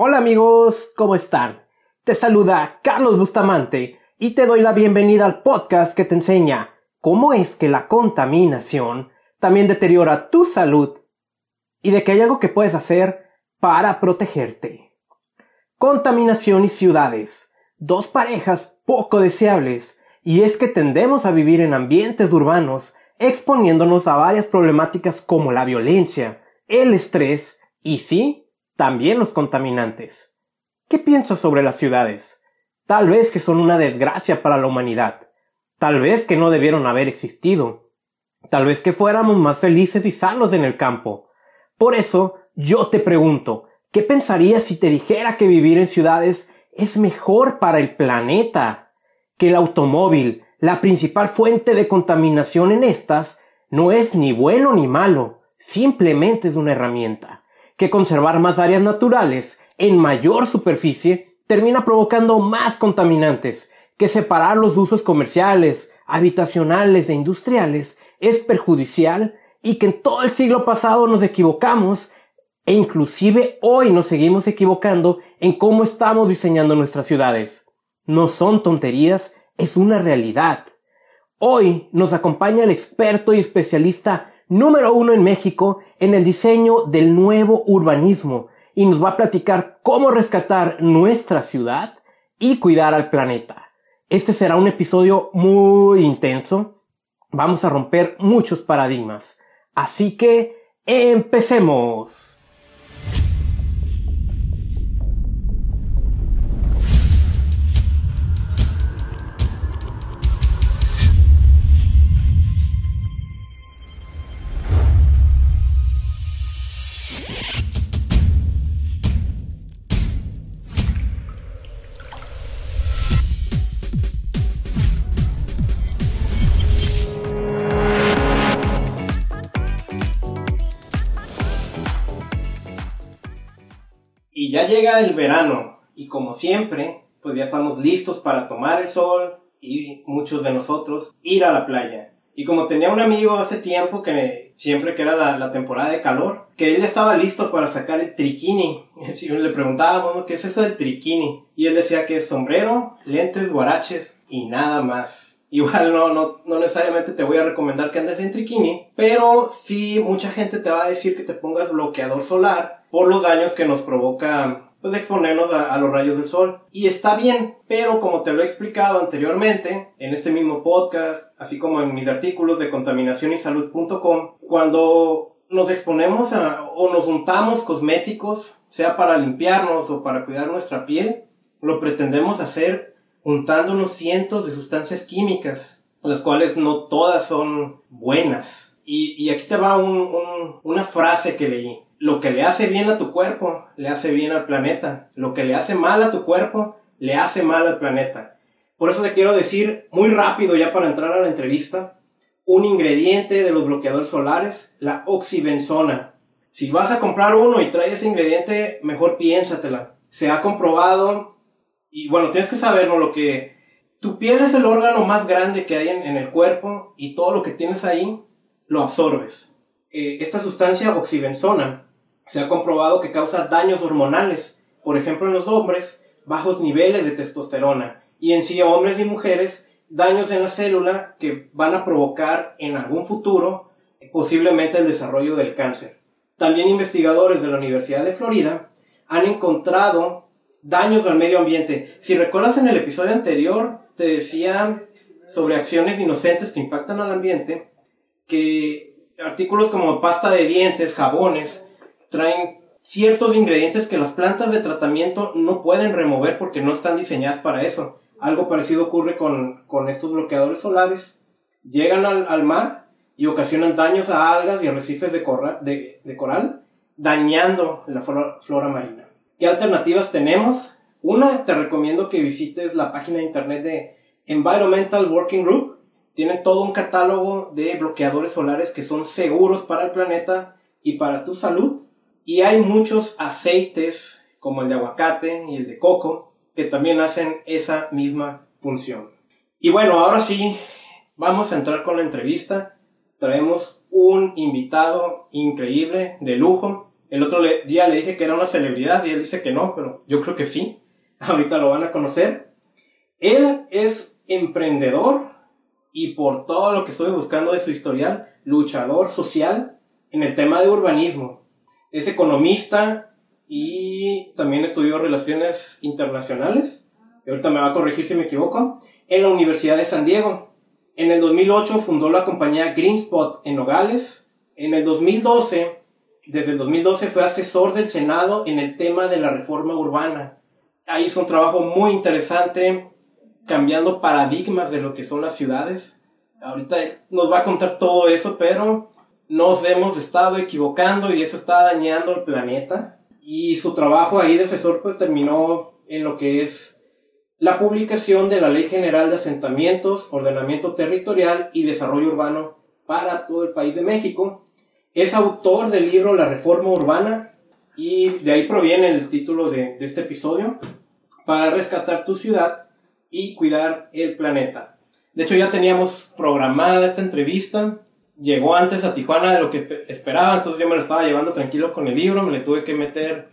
Hola amigos, ¿cómo están? Te saluda Carlos Bustamante y te doy la bienvenida al podcast que te enseña cómo es que la contaminación también deteriora tu salud y de que hay algo que puedes hacer para protegerte. Contaminación y ciudades, dos parejas poco deseables, y es que tendemos a vivir en ambientes urbanos exponiéndonos a varias problemáticas como la violencia, el estrés y sí, también los contaminantes. ¿Qué piensas sobre las ciudades? Tal vez que son una desgracia para la humanidad. Tal vez que no debieron haber existido. Tal vez que fuéramos más felices y sanos en el campo. Por eso, yo te pregunto, ¿qué pensarías si te dijera que vivir en ciudades es mejor para el planeta? Que el automóvil, la principal fuente de contaminación en estas, no es ni bueno ni malo, simplemente es una herramienta que conservar más áreas naturales en mayor superficie termina provocando más contaminantes, que separar los usos comerciales, habitacionales e industriales es perjudicial y que en todo el siglo pasado nos equivocamos e inclusive hoy nos seguimos equivocando en cómo estamos diseñando nuestras ciudades. No son tonterías, es una realidad. Hoy nos acompaña el experto y especialista número uno en México en el diseño del nuevo urbanismo y nos va a platicar cómo rescatar nuestra ciudad y cuidar al planeta. Este será un episodio muy intenso. Vamos a romper muchos paradigmas. Así que empecemos. El verano y como siempre, pues ya estamos listos para tomar el sol y muchos de nosotros ir a la playa. Y como tenía un amigo hace tiempo que siempre que era la, temporada de calor, que él estaba listo para sacar el triquini. Y le preguntábamos, ¿qué es eso del triquini? Y él decía que es sombrero, lentes, guaraches y nada más. Igual no, no, no necesariamente te voy a recomendar que andes en triquini, pero sí mucha gente te va a decir que te pongas bloqueador solar por los daños que nos provoca pues exponernos a, los rayos del sol. Y está bien, pero como te lo he explicado anteriormente, en este mismo podcast, así como en mis artículos de contaminacionysalud.com, cuando nos exponemos o nos untamos cosméticos, sea para limpiarnos o para cuidar nuestra piel, lo pretendemos hacer untándonos cientos de sustancias químicas, las cuales no todas son buenas. Y, aquí te va una frase que leí lo que le hace bien a tu cuerpo, le hace bien al planeta. Lo que le hace mal a tu cuerpo, le hace mal al planeta. Por eso te quiero decir muy rápido ya para entrar a la entrevista, un ingrediente de los bloqueadores solares, la oxibenzona. Si vas a comprar uno y traes ese ingrediente, mejor piénsatela. Se ha comprobado, y bueno, tienes que saber, Lo que tu piel es el órgano más grande que hay en, en el cuerpo y todo lo que tienes ahí lo absorbes. Eh, esta sustancia oxibenzona se ha comprobado que causa daños hormonales, por ejemplo en los hombres, bajos niveles de testosterona, y en sí hombres y mujeres, daños en la célula que van a provocar en algún futuro posiblemente el desarrollo del cáncer. También investigadores de la Universidad de Florida han encontrado daños al medio ambiente. Si recuerdas en el episodio anterior, te decía sobre acciones inocentes que impactan al ambiente, que artículos como pasta de dientes, jabones, traen ciertos ingredientes que las plantas de tratamiento no pueden remover porque no están diseñadas para eso. Algo parecido ocurre con, estos bloqueadores solares. Llegan al, mar y ocasionan daños a algas y arrecifes de, de, coral, dañando la flora, marina. ¿Qué alternativas tenemos? Una, te recomiendo que visites la página de internet de Environmental Working Group. Tienen todo un catálogo de bloqueadores solares que son seguros para el planeta y para tu salud y hay muchos aceites, como el de aguacate y el de coco, que también hacen esa misma función. Y bueno, ahora sí, vamos a entrar con la entrevista. Traemos un invitado increíble, de lujo. El otro día le dije que era una celebridad y él dice que no, pero yo creo que sí. Ahorita lo van a conocer. Él es emprendedor y por todo lo que estoy buscando de su historial, luchador social en el tema de urbanismo. Es economista y también estudió relaciones internacionales. Y ahorita me va a corregir si me equivoco. En la Universidad de San Diego. En el 2008 fundó la compañía Greenspot en Nogales. En el 2012, desde el 2012 fue asesor del Senado en el tema de la reforma urbana. Ahí hizo un trabajo muy interesante cambiando paradigmas de lo que son las ciudades. Ahorita nos va a contar todo eso, pero nos hemos estado equivocando y eso está dañando el planeta. Y su trabajo ahí de asesor pues terminó en lo que es la publicación de la Ley General de Asentamientos, Ordenamiento Territorial y Desarrollo Urbano para todo el país de México. Es autor del libro La Reforma Urbana y de ahí proviene el título de, de este episodio, para rescatar tu ciudad y cuidar el planeta. De hecho, ya teníamos programada esta entrevista. Llegó antes a Tijuana de lo que esperaba, entonces yo me lo estaba llevando tranquilo con el libro. Me le tuve que meter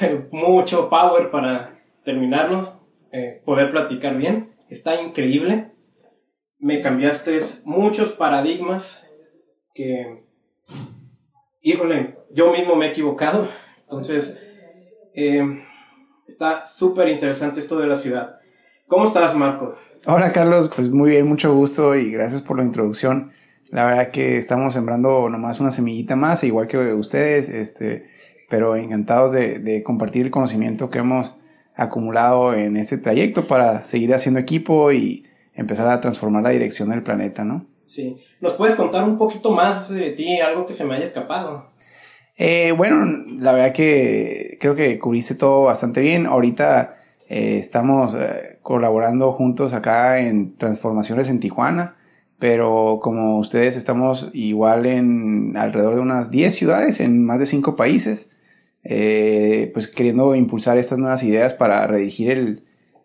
mucho power para terminarlo, eh, poder platicar bien. Está increíble. Me cambiaste muchos paradigmas que, híjole, yo mismo me he equivocado. Entonces, eh, está súper interesante esto de la ciudad. ¿Cómo estás, Marco? Hola, Carlos. Pues muy bien, mucho gusto y gracias por la introducción. La verdad que estamos sembrando nomás una semillita más, igual que ustedes, este, pero encantados de, compartir el conocimiento que hemos acumulado en este trayecto para seguir haciendo equipo y empezar a transformar la dirección del planeta, ¿no? Sí. ¿Nos puedes contar un poquito más de ti, algo que se me haya escapado? Eh, bueno, la verdad que creo que cubriste todo bastante bien. Ahorita eh, estamos eh, colaborando juntos acá en transformaciones en Tijuana, pero como ustedes estamos igual en alrededor de unas 10 ciudades en más de 5 países, eh, pues queriendo impulsar estas nuevas ideas para redirigir el,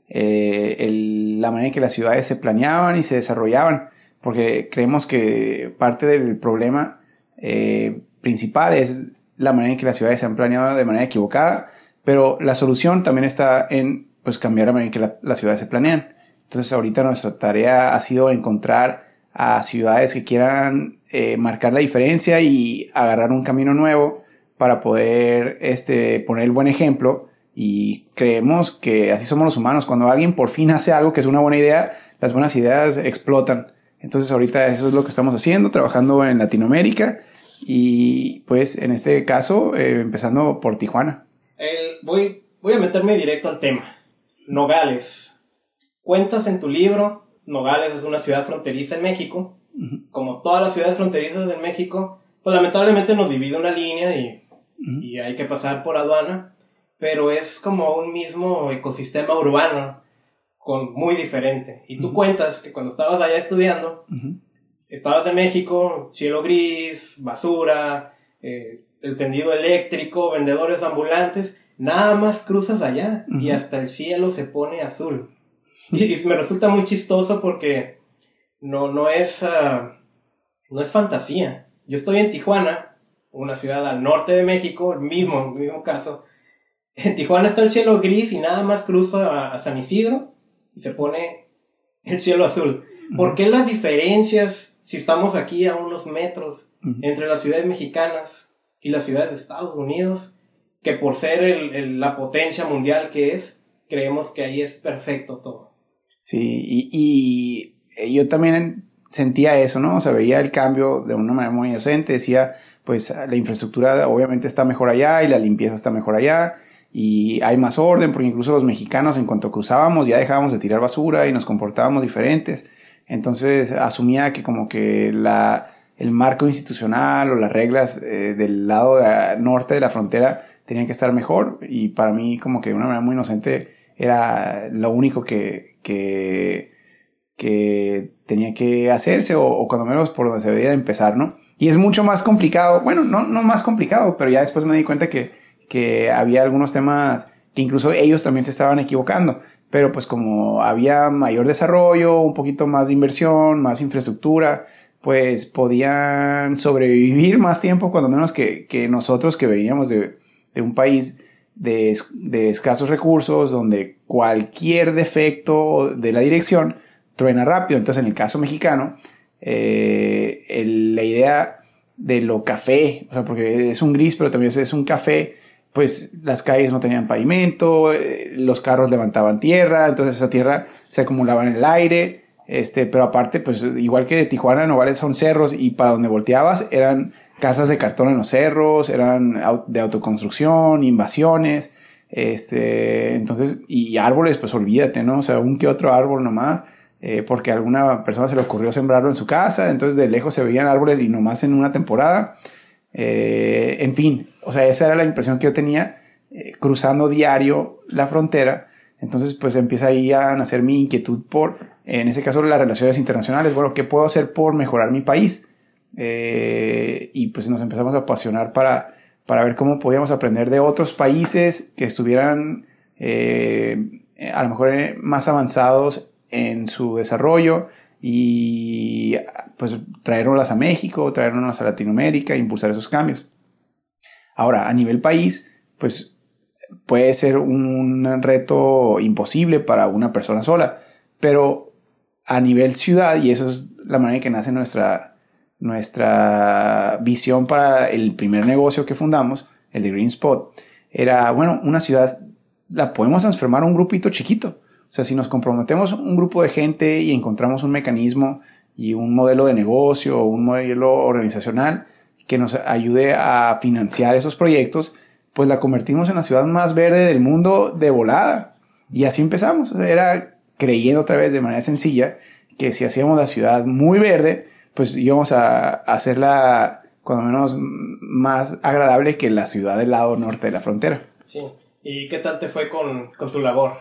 el, la manera en que las ciudades se planeaban y se desarrollaban, porque creemos que parte del problema principal es la manera en que las ciudades se han planeado de manera equivocada, pero la solución también está en pues cambiar la manera en que las ciudades se planean. Entonces ahorita nuestra tarea ha sido encontrar a ciudades que quieran eh, marcar la diferencia y agarrar un camino nuevo para poder este, poner el buen ejemplo y creemos que así somos los humanos. Cuando alguien por fin hace algo que es una buena idea, las buenas ideas explotan. Entonces ahorita eso es lo que estamos haciendo, trabajando en Latinoamérica y pues en este caso eh, empezando por Tijuana. voy, voy a meterme directo al tema. Nogales. Cuentas en tu libro, Nogales es una ciudad fronteriza en México. Como todas las ciudades fronterizas en México, pues lamentablemente nos divide una línea y, y hay que pasar por aduana, pero es como un mismo ecosistema urbano con muy diferente. Y tú cuentas que cuando estabas allá estudiando, estabas en México, cielo gris, basura, eh, el tendido eléctrico, vendedores ambulantes, nada más cruzas allá y hasta el cielo se pone azul. Y, me resulta muy chistoso porque no, no es, ah, no es fantasía. Yo estoy en Tijuana, una ciudad al norte de México, el mismo, el mismo caso. En Tijuana está el cielo gris y nada más cruzo a, San Isidro y se pone el cielo azul. ¿Por qué las diferencias, si estamos aquí a unos metros, entre las ciudades mexicanas y las ciudades de Estados Unidos? que por ser el, la potencia mundial que es, creemos que ahí es perfecto todo. Sí, y, y, yo también sentía eso, ¿no? O sea, veía el cambio de una manera muy inocente, decía, pues la infraestructura obviamente está mejor allá y la limpieza está mejor allá y hay más orden, porque incluso los mexicanos en cuanto cruzábamos ya dejábamos de tirar basura y nos comportábamos diferentes. Entonces asumía que como que la, el marco institucional o las reglas eh, del lado norte de la frontera tenían que estar mejor y para mí como que de una manera muy inocente era lo único que, que, que tenía que hacerse o, cuando menos por donde se debía empezar, ¿no? Y es mucho más complicado, bueno, no, no más complicado, pero ya después me di cuenta que, que había algunos temas que incluso ellos también se estaban equivocando, pero pues como había mayor desarrollo, un poquito más de inversión, más infraestructura, pues podían sobrevivir más tiempo, cuando menos que, nosotros que veníamos de, un país de, escasos recursos, donde cualquier defecto de la dirección truena rápido. Entonces, en el caso mexicano, eh, la idea de lo café, o sea, porque es un gris, pero también es un café, pues las calles no tenían pavimento, eh, los carros levantaban tierra, entonces esa tierra se acumulaba en el aire, este, pero aparte, pues igual que de Tijuana, Nogales son cerros y para donde volteabas eran casas de cartón en los cerros, eran de autoconstrucción, invasiones, este, entonces, y árboles, pues olvídate, ¿no? O sea, un que otro árbol nomás, eh, porque alguna persona se le ocurrió sembrarlo en su casa, entonces de lejos se veían árboles y nomás en una temporada. Eh, en fin, o sea, esa era la impresión que yo tenía eh, cruzando diario la frontera. Entonces, pues empieza ahí a nacer mi inquietud por en ese caso las relaciones internacionales, bueno, ¿qué puedo hacer por mejorar mi país? Eh, y pues nos empezamos a apasionar para, para ver cómo podíamos aprender de otros países que estuvieran eh, a lo mejor eh, más avanzados en su desarrollo y pues traernos a México, traernos a Latinoamérica, impulsar esos cambios. Ahora, a nivel país, pues puede ser un reto imposible para una persona sola, pero a nivel ciudad, y eso es la manera en que nace nuestra, nuestra visión para el primer negocio que fundamos, el de Green Spot, era, bueno, una ciudad la podemos transformar a un grupito chiquito. O sea, si nos comprometemos un grupo de gente y encontramos un mecanismo y un modelo de negocio o un modelo organizacional que nos ayude a financiar esos proyectos, pues la convertimos en la ciudad más verde del mundo de volada. Y así empezamos. Era creyendo otra vez de manera sencilla que si hacíamos la ciudad muy verde, pues íbamos a, hacerla cuando menos más agradable que la ciudad del lado norte de la frontera. Sí. ¿Y qué tal te fue con, tu labor?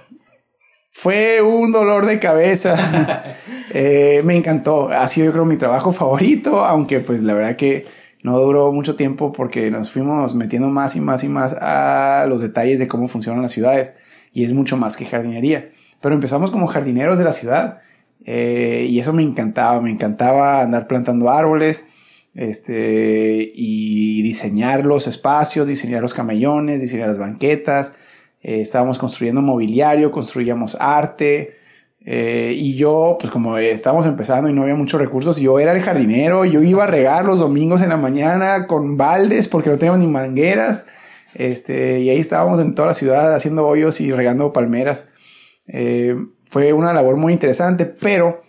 Fue un dolor de cabeza. Eh, me encantó. Ha sido yo creo mi trabajo favorito, aunque pues la verdad que no duró mucho tiempo porque nos fuimos metiendo más y más y más a los detalles de cómo funcionan las ciudades y es mucho más que jardinería pero empezamos como jardineros de la ciudad. Eh, y eso me encantaba, me encantaba andar plantando árboles este, y diseñar los espacios, diseñar los camellones, diseñar las banquetas. Eh, estábamos construyendo mobiliario, construíamos arte. Eh, y yo, pues como estábamos empezando y no había muchos recursos, yo era el jardinero, yo iba a regar los domingos en la mañana con baldes porque no teníamos ni mangueras. Este, y ahí estábamos en toda la ciudad haciendo hoyos y regando palmeras. Eh, fue una labor muy interesante, pero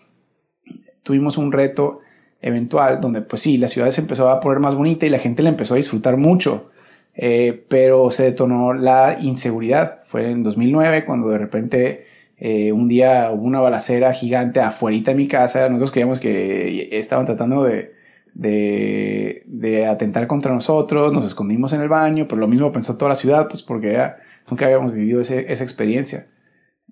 tuvimos un reto eventual donde pues sí, la ciudad se empezó a poner más bonita y la gente la empezó a disfrutar mucho, eh, pero se detonó la inseguridad. Fue en 2009 cuando de repente eh, un día hubo una balacera gigante afuera de mi casa, nosotros creíamos que estaban tratando de, de, atentar contra nosotros, nos escondimos en el baño, pero lo mismo pensó toda la ciudad, pues porque nunca habíamos vivido esa experiencia.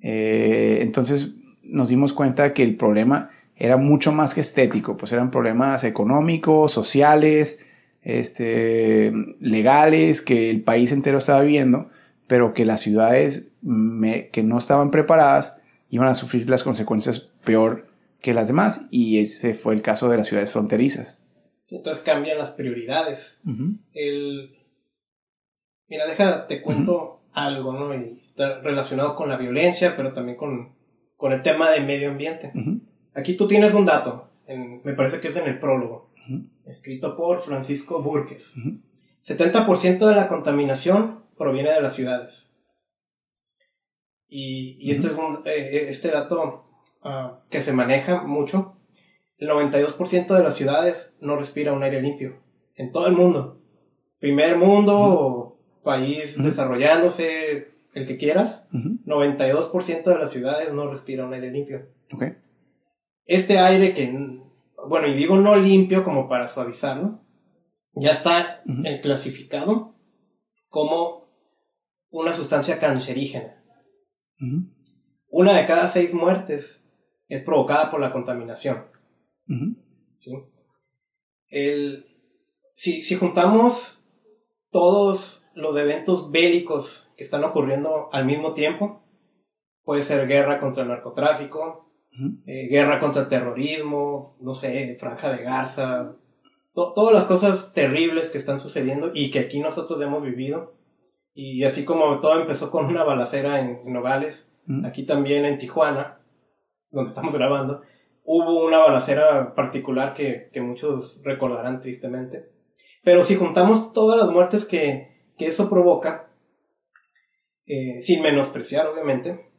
Eh, entonces nos dimos cuenta que el problema era mucho más que estético, pues eran problemas económicos, sociales, este, legales que el país entero estaba viviendo, pero que las ciudades que no estaban preparadas iban a sufrir las consecuencias peor que las demás y ese fue el caso de las ciudades fronterizas. entonces cambian las prioridades. el... Mira, deja, te cuento algo, ¿no? está relacionado con la violencia, pero también con, con el tema de medio ambiente. Aquí tú tienes un dato, me parece que es en el prólogo, escrito por Francisco Burques. 70% de la contaminación proviene de las ciudades. Y, y este es un, eh, eh, este dato ah, que se maneja mucho. El 92% de las ciudades no respira un aire limpio. En todo el mundo. Primer mundo, país desarrollándose, el que quieras, 92% de las ciudades no respira un aire limpio. Este aire que, bueno, y digo no limpio como para suavizarlo, ya está eh, clasificado como una sustancia cancerígena. Una de cada seis muertes es provocada por la contaminación. El, si, si juntamos todos los eventos bélicos que están ocurriendo al mismo tiempo. Puede ser guerra contra el narcotráfico, eh, guerra contra el terrorismo, no sé, franja de Gaza, todas las cosas terribles que están sucediendo y que aquí nosotros hemos vivido. Y así como todo empezó con una balacera en, Nogales, aquí también en Tijuana, donde estamos grabando, hubo una balacera particular que, que muchos recordarán tristemente. Pero si juntamos todas las muertes que, que eso provoca, eh, sin menospreciar obviamente,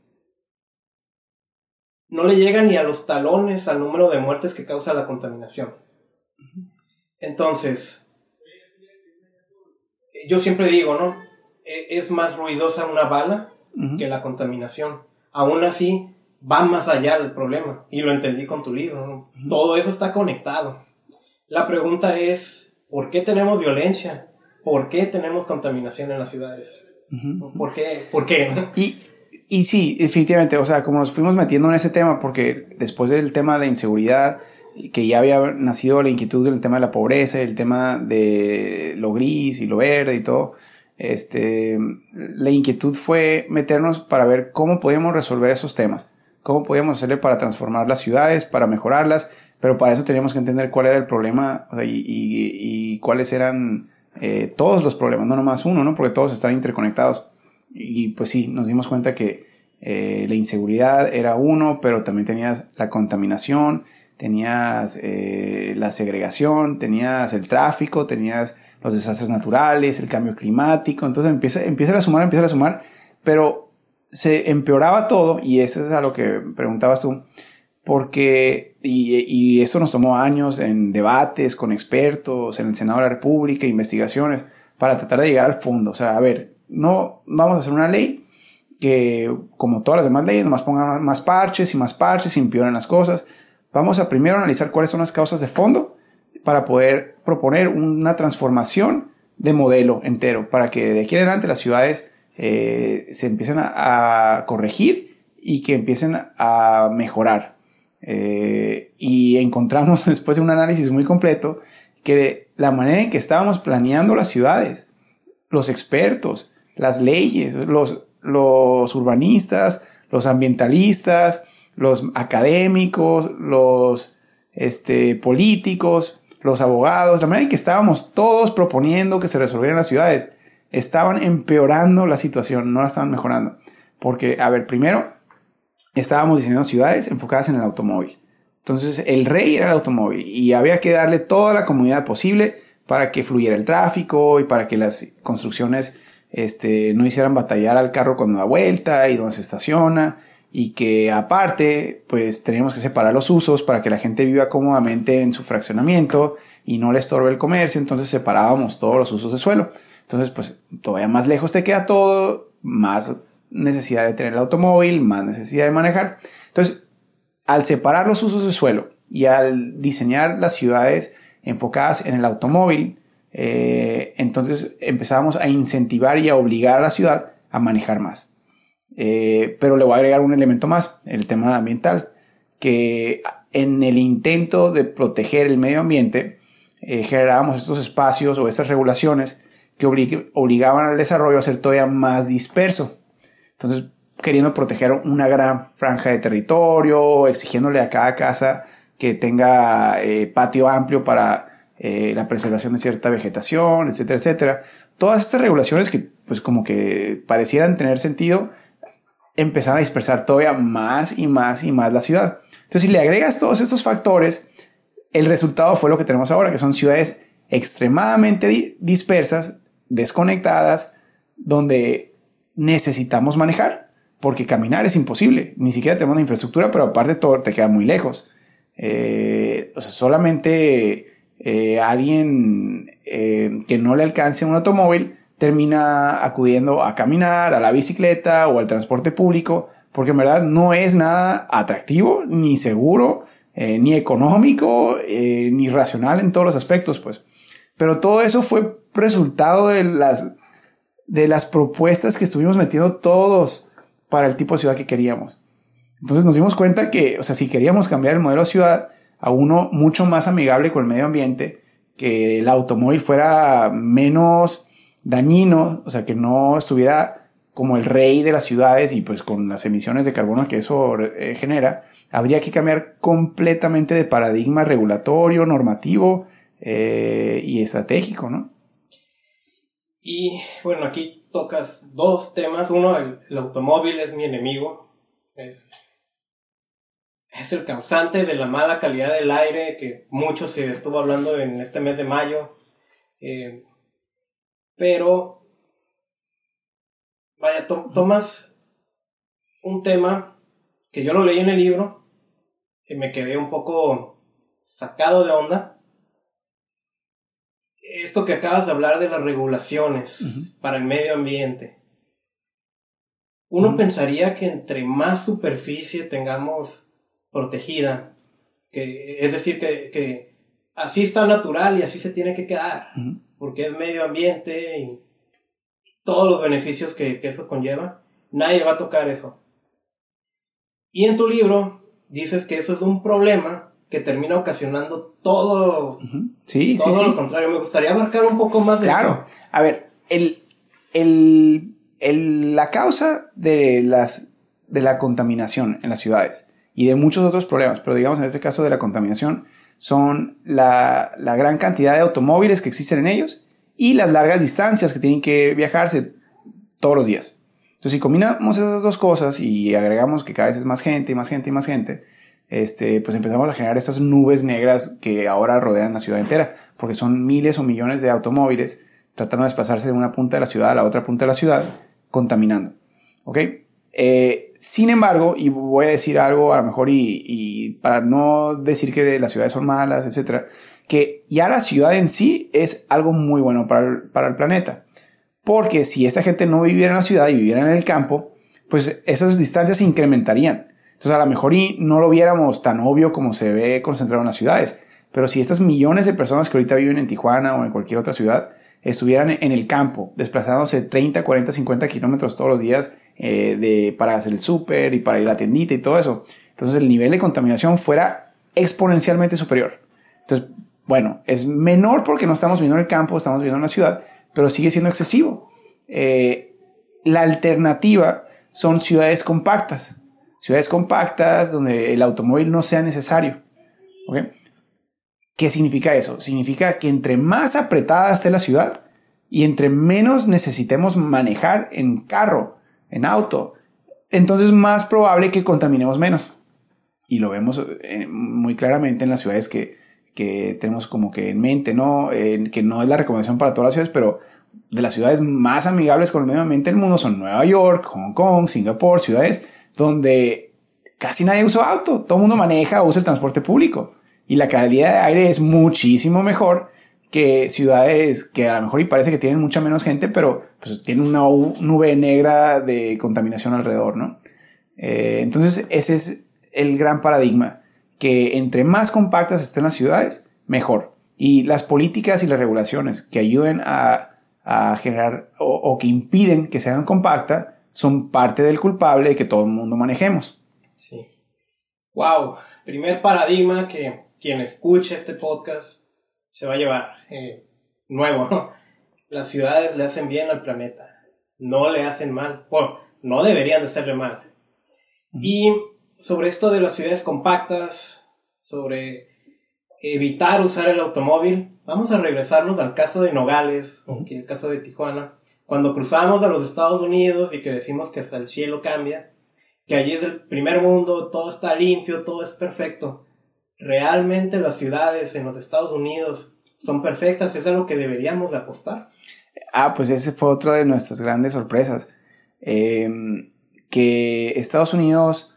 no le llega ni a los talones al número de muertes que causa la contaminación. Entonces, yo siempre digo, ¿no? E, es más ruidosa una bala que la contaminación. Aún así, va más allá del problema. Y lo entendí con tu libro. Todo eso está conectado. La pregunta es, ¿por qué tenemos violencia? ¿Por qué tenemos contaminación en las ciudades? ¿Por qué? ¿Por qué? Y, y sí, definitivamente, o sea, como nos fuimos metiendo en ese tema, porque después del tema de la inseguridad, que ya había nacido la inquietud del tema de la pobreza, el tema de lo gris y lo verde y todo, este, la inquietud fue meternos para ver cómo podíamos resolver esos temas, cómo podíamos hacerle para transformar las ciudades, para mejorarlas, pero para eso teníamos que entender cuál era el problema y, y, cuáles eran eh, todos los problemas, no nomás uno, ¿no? Porque todos están interconectados. Y pues sí, nos dimos cuenta que eh, la inseguridad era uno, pero también tenías la contaminación, tenías eh, la segregación, tenías el tráfico, tenías los desastres naturales, el cambio climático, entonces empieza, empieza a sumar, empieza a sumar, pero se empeoraba todo, y eso es a lo que preguntabas tú, porque, y, y eso nos tomó años en debates con expertos, en el Senado de la República, investigaciones, para tratar de llegar al fondo, o sea, a ver, no vamos a hacer una ley que, como todas las demás leyes, nomás pongan más parches y más parches y empeoren las cosas. Vamos a primero analizar cuáles son las causas de fondo para poder proponer una transformación de modelo entero, para que de aquí en adelante las ciudades eh, se empiecen a, corregir y que empiecen a mejorar. Eh, y encontramos después de un análisis muy completo que la manera en que estábamos planeando las ciudades, los expertos, las leyes, los, urbanistas, los ambientalistas, los académicos, los este, políticos, los abogados, la manera en que estábamos todos proponiendo que se resolvieran las ciudades, estaban empeorando la situación, no la estaban mejorando. Porque, a ver, primero, estábamos diseñando ciudades enfocadas en el automóvil. Entonces, el rey era el automóvil y había que darle toda la comunidad posible para que fluyera el tráfico y para que las construcciones este, no hicieran batallar al carro cuando da vuelta y donde se estaciona y que aparte pues tenemos que separar los usos para que la gente viva cómodamente en su fraccionamiento y no le estorbe el comercio, entonces separábamos todos los usos de suelo. Entonces pues todavía más lejos te queda todo, más necesidad de tener el automóvil, más necesidad de manejar. Entonces, al separar los usos de suelo y al diseñar las ciudades enfocadas en el automóvil, eh, entonces empezábamos a incentivar y a obligar a la ciudad a manejar más. Eh, pero le voy a agregar un elemento más, el tema ambiental, que en el intento de proteger el medio ambiente, eh, generábamos estos espacios o estas regulaciones que obligaban al desarrollo a ser todavía más disperso. Entonces, queriendo proteger una gran franja de territorio, exigiéndole a cada casa que tenga patio amplio para eh, la preservación de cierta vegetación, etcétera, etcétera. Todas estas regulaciones que pues como que parecieran tener sentido, empezaron a dispersar todavía más y más y más la ciudad. Entonces, si le agregas todos estos factores, el resultado fue lo que tenemos ahora, que son ciudades extremadamente dispersas, desconectadas, donde necesitamos manejar, porque caminar es imposible. Ni siquiera tenemos una infraestructura, pero aparte todo te queda muy lejos. Eh, solamente eh, alguien eh, que no le alcance un automóvil termina acudiendo a caminar, a la bicicleta o al transporte público, porque en verdad no es nada atractivo, ni seguro, ni económico, ni racional en todos los aspectos, pues. Pero todo eso fue resultado de las, de las propuestas que estuvimos metiendo todos para el tipo de ciudad que queríamos. Entonces nos dimos cuenta que, o sea, si queríamos cambiar el modelo de ciudad, a uno mucho más amigable con el medio ambiente, que el automóvil fuera menos dañino, o sea, que no estuviera como el rey de las ciudades y pues con las emisiones de carbono que eso eh, genera, habría que cambiar completamente de paradigma regulatorio, normativo eh, y estratégico, ¿no? Y bueno, aquí tocas dos temas. Uno, el, automóvil es mi enemigo. Es, es el causante de la mala calidad del aire que mucho se estuvo hablando en este mes de mayo. Eh, pero, vaya, tomas un tema que yo lo leí en el libro y me quedé un poco sacado de onda esto que acabas de hablar de las regulaciones para el medio ambiente. Uno pensaría que entre más superficie tengamos protegida, que, es decir, que, así está natural y así se tiene que quedar, porque es medio ambiente y todos los beneficios que, que eso conlleva, nadie va a tocar eso. Y en tu libro dices que eso es un problema que termina ocasionando todo, sí, todo sí, lo contrario. Me gustaría abarcar un poco más de Claro, a ver, el, el, el, la causa de, las, de la contaminación en las ciudades y de muchos otros problemas, pero digamos en este caso de la contaminación, son la, la gran cantidad de automóviles que existen en ellos y las largas distancias que tienen que viajarse todos los días. Entonces, si combinamos esas dos cosas y agregamos que cada vez es más gente y más gente y más gente, este, pues empezamos a generar estas nubes negras que ahora rodean la ciudad entera, porque son miles o millones de automóviles tratando de desplazarse de una punta de la ciudad a la otra punta de la ciudad, contaminando. ¿Ok? Eh, sin embargo, y voy a decir algo a lo mejor y, para no decir que las ciudades son malas, etcétera, que ya la ciudad en sí es algo muy bueno para el, para el planeta. Porque si esta gente no viviera en la ciudad y viviera en el campo, pues esas distancias se incrementarían. Entonces a lo mejor no lo viéramos tan obvio como se ve concentrado en las ciudades. Pero si estas millones de personas que ahorita viven en Tijuana o en cualquier otra ciudad estuvieran en el campo, desplazándose 30, 40, 50 kilómetros todos los días eh, de, para hacer el súper y para ir a la tiendita y todo eso, entonces el nivel de contaminación fuera exponencialmente superior. Entonces, bueno, es menor porque no estamos viviendo en el campo, estamos viviendo en la ciudad, pero sigue siendo excesivo. Eh, la alternativa son ciudades compactas ciudades compactas donde el automóvil no sea necesario. ¿Qué significa eso? Significa que entre más apretada esté la ciudad y entre menos necesitemos manejar en carro, en auto, entonces más probable que contaminemos menos. Y lo vemos eh, muy claramente en las ciudades que, que tenemos como que en mente, ¿no? que no es la recomendación para todas las ciudades, pero de las ciudades más amigables con el medio ambiente del mundo son Nueva York, Hong Kong, Singapur, ciudades donde casi nadie usa auto, todo el mundo maneja o usa el transporte público y la calidad de aire es muchísimo mejor que ciudades que a lo mejor y parece que tienen mucha menos gente, pero pues tienen una nube negra de contaminación alrededor, ¿no? Eh, entonces ese es el gran paradigma, que entre más compactas estén las ciudades, mejor. Y las políticas y las regulaciones que ayuden a, generar o, o que impiden que sean compactas son parte del culpable de que todo el mundo manejemos. Sí. Wow, primer paradigma que quien escuche este podcast se va a llevar. Eh, nuevo, las ciudades le hacen bien al planeta, no le hacen mal, bueno, no deberían de hacerle mal. Y sobre esto de las ciudades compactas, sobre evitar usar el automóvil, vamos a regresarnos al caso de Nogales, o el caso de Tijuana cuando cruzamos a los Estados Unidos y que decimos que hasta el cielo cambia, que allí es el primer mundo, todo está limpio, todo es perfecto. ¿Realmente las ciudades en los Estados Unidos son perfectas? ¿Es algo que deberíamos de apostar? Ah, pues ese fue otro de nuestras grandes sorpresas. Em, que Estados Unidos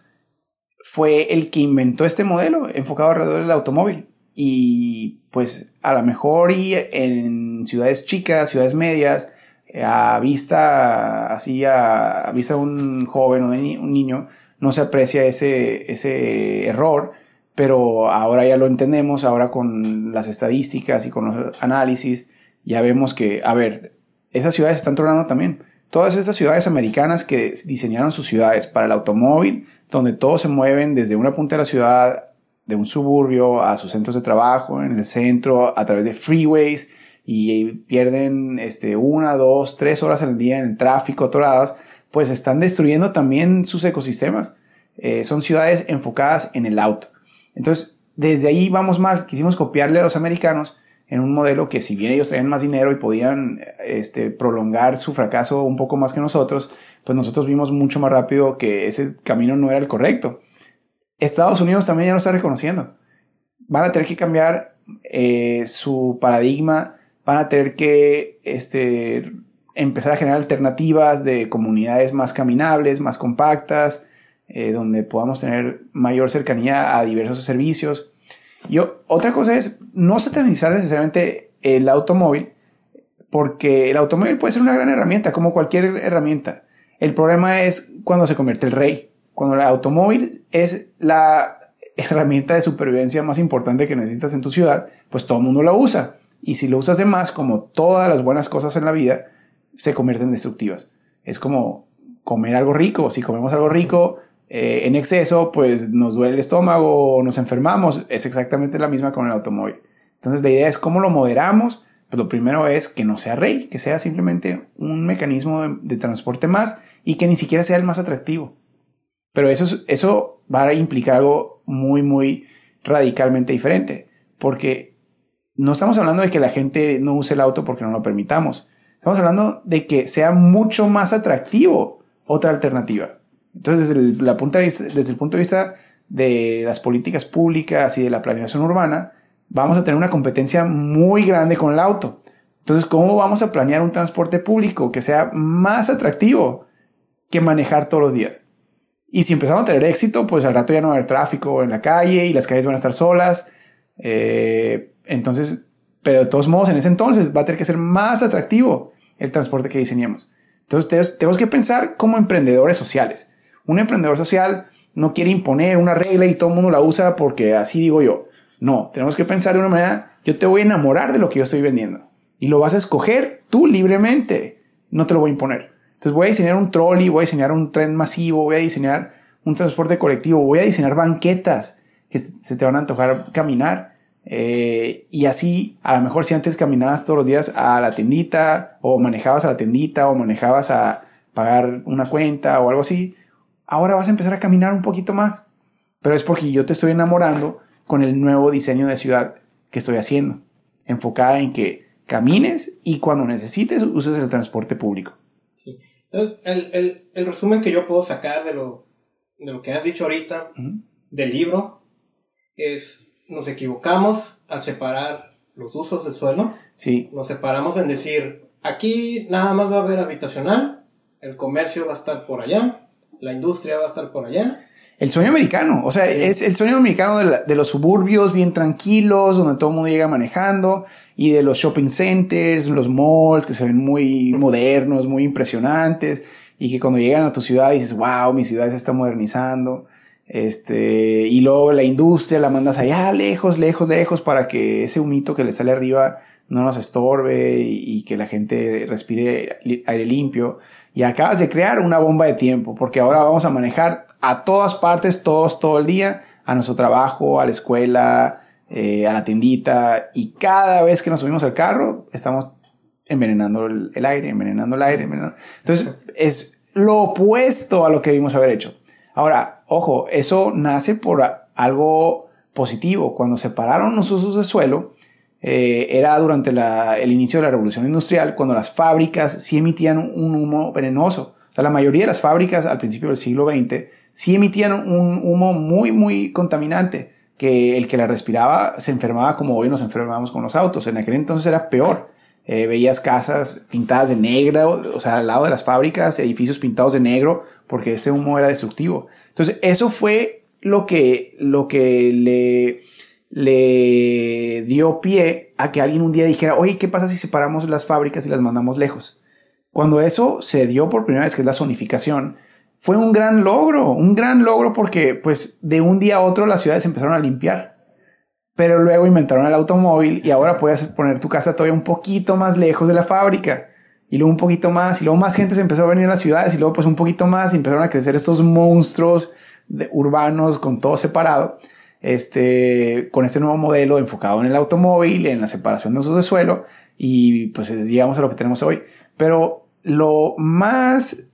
fue el que inventó este modelo enfocado alrededor del automóvil. Y pues a lo mejor y en ciudades chicas, ciudades medias, a vista, así a, vista de un joven o de un niño, no se aprecia ese, ese error, pero ahora ya lo entendemos, ahora con las estadísticas y con los análisis, ya vemos que, a ver, esas ciudades están tronando también. Todas estas ciudades americanas que diseñaron sus ciudades para el automóvil, donde todos se mueven desde una punta de la ciudad, de un suburbio a sus centros de trabajo, en el centro, a través de freeways, y pierden este, una, dos, tres horas al día en el tráfico atoradas, pues están destruyendo también sus ecosistemas. eh, son ciudades enfocadas en el auto. Entonces, desde ahí vamos mal. Quisimos copiarle a los americanos en un modelo que si bien ellos tenían más dinero y podían este, prolongar su fracaso un poco más que nosotros, pues nosotros vimos mucho más rápido que ese camino no era el correcto. Estados Unidos también ya lo está reconociendo. Van a tener que cambiar eh, su paradigma, van a tener que este, empezar a generar alternativas de comunidades más caminables, más compactas, eh, donde podamos tener mayor cercanía a diversos servicios. Y otra cosa es no satanizar necesariamente el automóvil, porque el automóvil puede ser una gran herramienta, como cualquier herramienta. El problema es cuando se convierte el rey, cuando el automóvil es la herramienta de supervivencia más importante que necesitas en tu ciudad, pues todo el mundo la usa. Y si lo usas de más, como todas las buenas cosas en la vida, se convierten en destructivas. Es como comer algo rico. Si comemos algo rico eh, en exceso, pues nos duele el estómago nos enfermamos. Es exactamente la misma con el automóvil. Entonces la idea es cómo lo moderamos. Pues lo primero es que no sea rey, que sea simplemente un mecanismo de, transporte más y que ni siquiera sea el más atractivo. Pero eso, eso va a implicar algo muy, muy radicalmente diferente. Porque no estamos hablando de que la gente no use el auto porque no lo permitamos. Estamos hablando de que sea mucho más atractivo otra alternativa. Entonces, desde el, la punta desde el punto de vista de las políticas públicas y de la planeación urbana, vamos a tener una competencia muy grande con el auto. Entonces, ¿cómo vamos a planear un transporte público que sea más atractivo que manejar todos los días? Y si empezamos a tener éxito, pues al rato ya no va a haber tráfico en la calle y las calles van a estar solas. Eh, entonces, pero de todos modos, en ese entonces va a tener que ser más atractivo el transporte que diseñemos. Entonces tenemos que pensar como emprendedores sociales. Un emprendedor social no quiere imponer una regla y todo el mundo la usa porque así digo yo. No, tenemos que pensar de una manera, yo te voy a enamorar de lo que yo estoy vendiendo y lo vas a escoger tú libremente, no te lo voy a imponer. Entonces voy a diseñar un trolley, voy a diseñar un tren masivo, voy a diseñar un transporte colectivo, voy a diseñar banquetas que se te van a antojar caminar eh, y así, a lo mejor si antes caminabas todos los días a la tiendita, o manejabas a la tiendita, o manejabas a pagar una cuenta o algo así, ahora vas a empezar a caminar un poquito más. Pero es porque yo te estoy enamorando con el nuevo diseño de ciudad que estoy haciendo, enfocada en que camines y cuando necesites uses el transporte público. Sí. Entonces, el, el, el resumen que yo puedo sacar de lo, de lo que has dicho ahorita del libro es nos equivocamos al separar los usos del suelo. Sí. Nos separamos en decir, aquí nada más va a haber habitacional, el comercio va a estar por allá, la industria va a estar por allá. El sueño americano, o sea, es el sueño americano de, los suburbios bien tranquilos, donde todo el mundo llega manejando, y de los shopping centers, los malls que se ven muy modernos, muy impresionantes, y que cuando llegan a tu ciudad dices, wow, mi ciudad se está modernizando. Este, y luego la industria la mandas allá lejos, lejos, lejos para que ese humito que le sale arriba no nos estorbe y, que la gente respire aire limpio. Y acabas de crear una bomba de tiempo, porque ahora vamos a manejar a todas partes, todos, todo el día, a nuestro trabajo, a la escuela, eh, a la tiendita, y cada vez que nos subimos al carro, estamos envenenando el, el aire, envenenando el aire. Envenenando. Entonces, es lo opuesto a lo que debimos haber hecho. Ahora, ojo, eso nace por algo positivo. Cuando separaron los usos de suelo, eh, era durante el inicio de la revolución industrial, cuando las fábricas sí emitían un humo venenoso. O sea, la mayoría de las fábricas al principio del siglo XX sí emitían un humo muy, muy contaminante, que el que la respiraba se enfermaba como hoy nos enfermamos con los autos. En aquel entonces era peor. Eh, veías casas pintadas de negro, o sea, al lado de las fábricas, edificios pintados de negro, porque ese humo era destructivo. Entonces, eso fue lo que, lo que le, le dio pie a que alguien un día dijera, oye, ¿qué pasa si separamos las fábricas y las mandamos lejos? Cuando eso se dio por primera vez, que es la zonificación, fue un gran logro, un gran logro porque pues de un día a otro las ciudades empezaron a limpiar. Pero luego inventaron el automóvil y ahora puedes poner tu casa todavía un poquito más lejos de la fábrica y luego un poquito más, y luego más gente se empezó a venir a las ciudades, y luego pues un poquito más, y empezaron a crecer estos monstruos urbanos con todo separado, este, con este nuevo modelo enfocado en el automóvil, en la separación de usos de suelo, y pues llegamos a lo que tenemos hoy. Pero lo más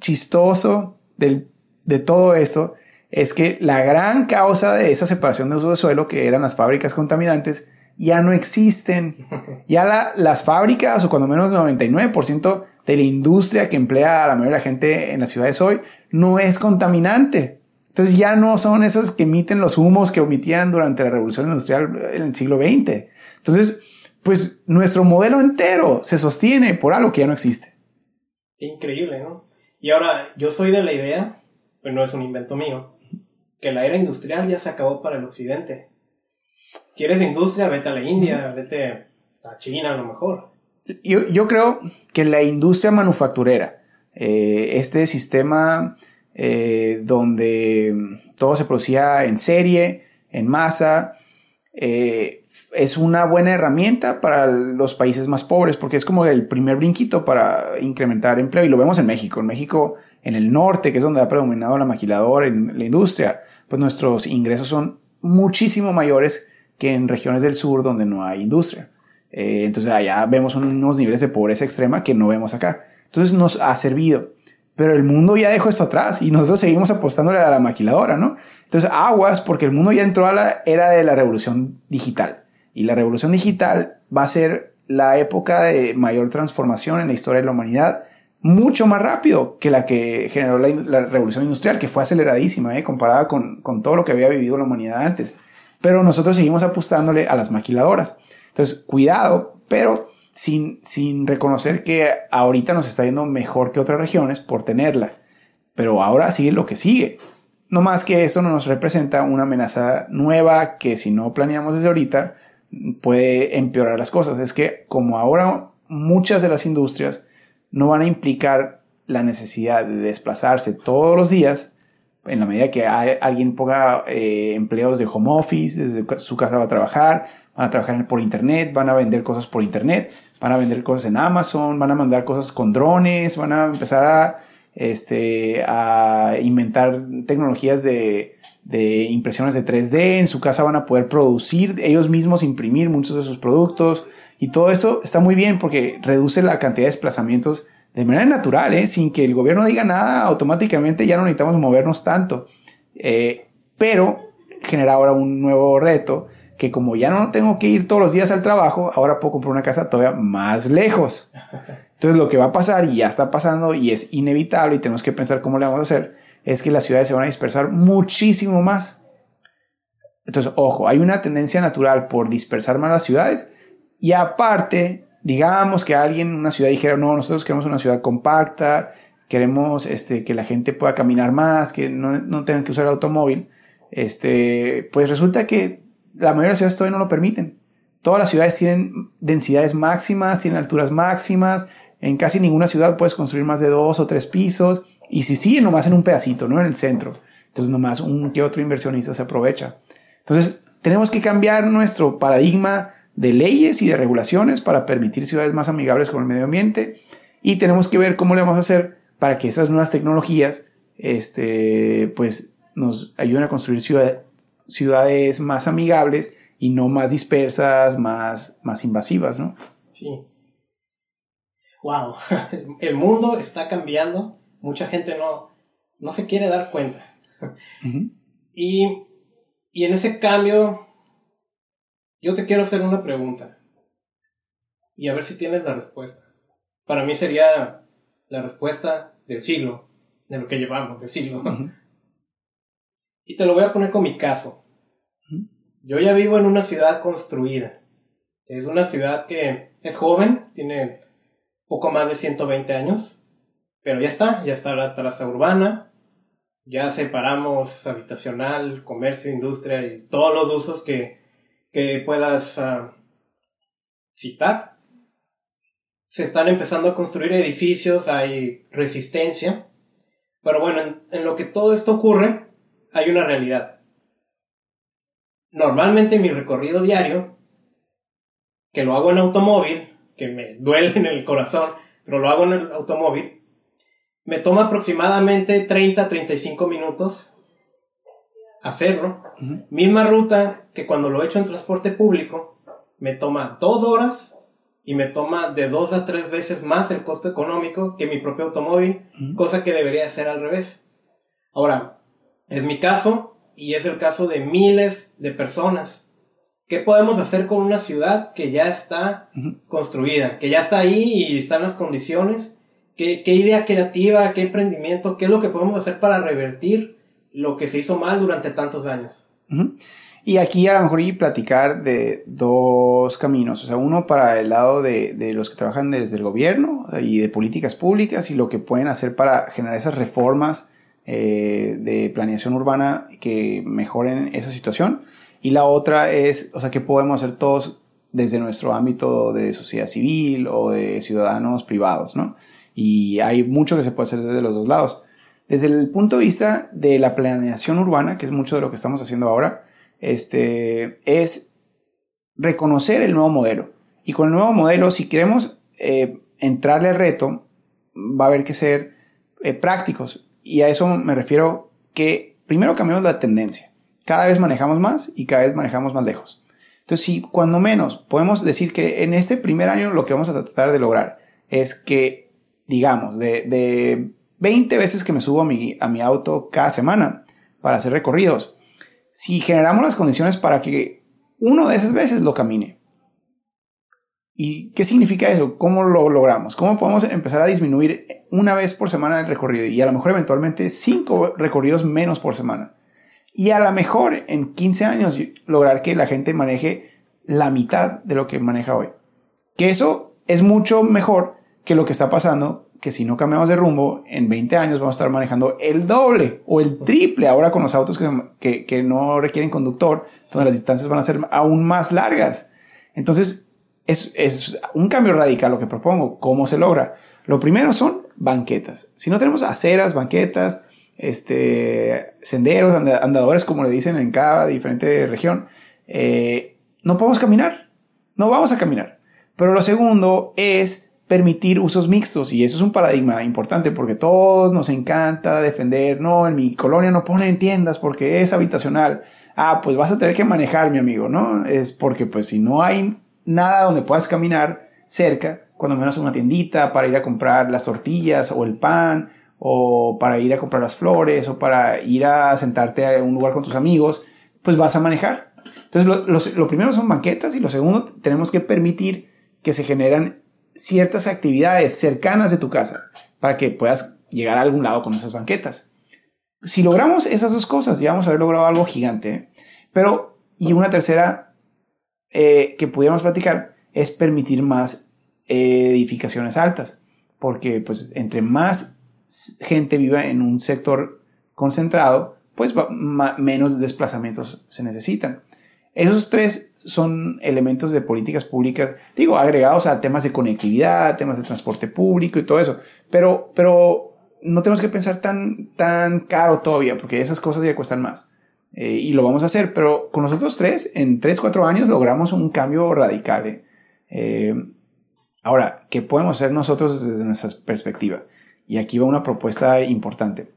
chistoso del, de todo esto es que la gran causa de esa separación de uso de suelo, que eran las fábricas contaminantes, ya no existen. Ya las fábricas, o cuando menos el 99% de la industria que emplea a la mayoría de la gente en las ciudades hoy, no es contaminante. Entonces ya no son esas que emiten los humos que omitían durante la revolución industrial en el siglo XX. Entonces, pues nuestro modelo entero se sostiene por algo que ya no existe. Increíble, ¿no? Y ahora, yo soy de la idea, pero no es un invento mío, que la era industrial ya se acabó para el occidente. ¿Quieres industria? Vete a la India, vete a China a lo mejor. Yo, yo creo que la industria manufacturera, eh, este sistema eh, donde todo se producía en serie, en masa, eh, es una buena herramienta para los países más pobres porque es como el primer brinquito para incrementar empleo y lo vemos en México. En México, en el norte, que es donde ha predominado la maquiladora en la industria, pues nuestros ingresos son muchísimo mayores que en regiones del sur donde no hay industria. Eh, entonces allá vemos unos niveles de pobreza extrema que no vemos acá. Entonces nos ha servido. Pero el mundo ya dejó esto atrás y nosotros seguimos apostándole a la maquiladora, ¿no? Entonces aguas porque el mundo ya entró a la era de la revolución digital. Y la revolución digital va a ser la época de mayor transformación en la historia de la humanidad, mucho más rápido que la que generó la, revolución industrial, que fue aceleradísima, ¿eh? comparada con, con todo lo que había vivido la humanidad antes. Pero nosotros seguimos apostándole a las maquiladoras. Entonces, cuidado, pero sin, sin reconocer que ahorita nos está yendo mejor que otras regiones por tenerla. Pero ahora sigue lo que sigue. No más que eso no nos representa una amenaza nueva que si no planeamos desde ahorita, puede empeorar las cosas. Es que como ahora muchas de las industrias no van a implicar la necesidad de desplazarse todos los días, en la medida que alguien ponga eh, empleos de home office, desde su casa va a trabajar, van a trabajar por internet, van a vender cosas por internet, van a vender cosas en Amazon, van a mandar cosas con drones, van a empezar a, este, a inventar tecnologías de, de impresiones de 3D, en su casa van a poder producir ellos mismos, imprimir muchos de sus productos y todo esto está muy bien porque reduce la cantidad de desplazamientos de manera natural, ¿eh? sin que el gobierno diga nada, automáticamente ya no necesitamos movernos tanto. Eh, pero genera ahora un nuevo reto que como ya no tengo que ir todos los días al trabajo, ahora puedo comprar una casa todavía más lejos. Entonces lo que va a pasar y ya está pasando y es inevitable y tenemos que pensar cómo le vamos a hacer es que las ciudades se van a dispersar muchísimo más. Entonces, ojo, hay una tendencia natural por dispersar más las ciudades y aparte, digamos que alguien en una ciudad dijera, no, nosotros queremos una ciudad compacta, queremos este, que la gente pueda caminar más, que no, no tengan que usar el automóvil, este, pues resulta que la mayoría de las ciudades todavía no lo permiten. Todas las ciudades tienen densidades máximas, tienen alturas máximas, en casi ninguna ciudad puedes construir más de dos o tres pisos. Y si sí, nomás en un pedacito, no en el centro. Entonces nomás un que otro inversionista se aprovecha. Entonces tenemos que cambiar nuestro paradigma de leyes y de regulaciones para permitir ciudades más amigables con el medio ambiente y tenemos que ver cómo le vamos a hacer para que esas nuevas tecnologías este, pues nos ayuden a construir ciudades más amigables y no más dispersas, más, más invasivas, ¿no? Sí. Wow, el mundo está cambiando mucha gente no, no se quiere dar cuenta. y, y en ese cambio, yo te quiero hacer una pregunta. Y a ver si tienes la respuesta. Para mí sería la respuesta del siglo, de lo que llevamos, del siglo. Y te lo voy a poner con mi caso. Yo ya vivo en una ciudad construida. Es una ciudad que es joven, tiene poco más de 120 años. Pero ya está, ya está la traza urbana, ya separamos habitacional, comercio, industria y todos los usos que, que puedas ah, citar. Se están empezando a construir edificios, hay resistencia. Pero bueno, en, lo que todo esto ocurre, hay una realidad. Normalmente mi recorrido diario, que lo hago en automóvil, que me duele en el corazón, pero lo hago en el automóvil, me toma aproximadamente 30-35 minutos hacerlo. Misma ruta que cuando lo he hecho en transporte público, me toma dos horas y me toma de dos a tres veces más el costo económico que mi propio automóvil, cosa que debería ser al revés. Ahora, Es mi caso y es el caso de miles de personas. ¿Qué podemos hacer con una ciudad que ya está construida, que ya está ahí y están las condiciones? ¿Qué, ¿Qué idea creativa, qué emprendimiento, qué es lo que podemos hacer para revertir lo que se hizo mal durante tantos años? Y aquí a lo mejor y platicar de dos caminos, o sea, uno para el lado de, de, los que trabajan desde el gobierno y de políticas públicas y lo que pueden hacer para generar esas reformas eh, de planeación urbana que mejoren esa situación. Y la otra es, o sea, qué podemos hacer todos desde nuestro ámbito de sociedad civil o de ciudadanos privados, ¿no? Y hay mucho que se puede hacer desde los dos lados. Desde el punto de vista de la planeación urbana, que es mucho de lo que estamos haciendo ahora, este, es reconocer el nuevo modelo. Y con el nuevo modelo, si queremos eh, entrarle al reto, va a haber que ser eh, prácticos. Y a eso me refiero que primero cambiamos la tendencia. Cada vez manejamos más y cada vez manejamos más lejos. Entonces, si cuando menos podemos decir que en este primer año lo que vamos a tratar de lograr es que, digamos, de, de 20 veces que me subo a mi, a mi auto cada semana para hacer recorridos, si generamos las condiciones para que uno de esas veces lo camine. ¿Y qué significa eso? ¿Cómo lo logramos? ¿Cómo podemos empezar a disminuir una vez por semana el recorrido y a lo mejor eventualmente cinco recorridos menos por semana? Y a lo mejor en 15 años lograr que la gente maneje la mitad de lo que maneja hoy. Que eso es mucho mejor que lo que está pasando que si no cambiamos de rumbo, en 20 años vamos a estar manejando el doble o el triple ahora con los autos que, que, no requieren conductor, donde las distancias van a ser aún más largas. Entonces, es, es un cambio radical lo que propongo. ¿Cómo se logra? Lo primero son banquetas. Si no tenemos aceras, banquetas, este, senderos, andadores, como le dicen en cada diferente región, eh, no podemos caminar. No vamos a caminar. Pero lo segundo es permitir usos mixtos y eso es un paradigma importante porque todos nos encanta defender, no, en mi colonia no ponen tiendas porque es habitacional. Ah, pues vas a tener que manejar, mi amigo, ¿no? Es porque pues si no hay nada donde puedas caminar cerca, cuando menos una tiendita para ir a comprar las tortillas o el pan o para ir a comprar las flores o para ir a sentarte a un lugar con tus amigos, pues vas a manejar. Entonces lo, primero son banquetas y lo segundo tenemos que permitir que se generan ciertas actividades cercanas de tu casa para que puedas llegar a algún lado con esas banquetas. Si logramos esas dos cosas, ya vamos a haber logrado algo gigante. ¿eh? Pero, y una tercera eh, que pudiéramos platicar es permitir más edificaciones altas, porque pues entre más gente viva en un sector concentrado, pues menos desplazamientos se necesitan. Esos tres son elementos de políticas públicas, digo, agregados a temas de conectividad, temas de transporte público y todo eso. Pero, pero no tenemos que pensar tan, tan caro todavía, porque esas cosas ya cuestan más. Eh, y lo vamos a hacer, pero con nosotros tres, en tres, cuatro años logramos un cambio radical. ¿eh? Eh, ahora, ¿qué podemos hacer nosotros desde nuestra perspectiva? Y aquí va una propuesta importante.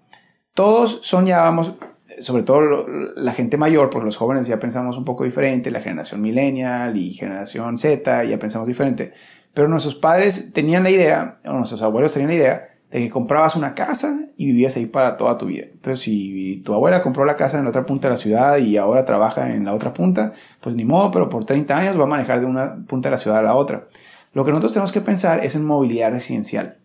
Todos soñábamos, sobre todo la gente mayor, porque los jóvenes ya pensamos un poco diferente, la generación millennial y generación Z ya pensamos diferente, pero nuestros padres tenían la idea, o nuestros abuelos tenían la idea de que comprabas una casa y vivías ahí para toda tu vida. Entonces, si tu abuela compró la casa en la otra punta de la ciudad y ahora trabaja en la otra punta, pues ni modo, pero por 30 años va a manejar de una punta de la ciudad a la otra. Lo que nosotros tenemos que pensar es en movilidad residencial.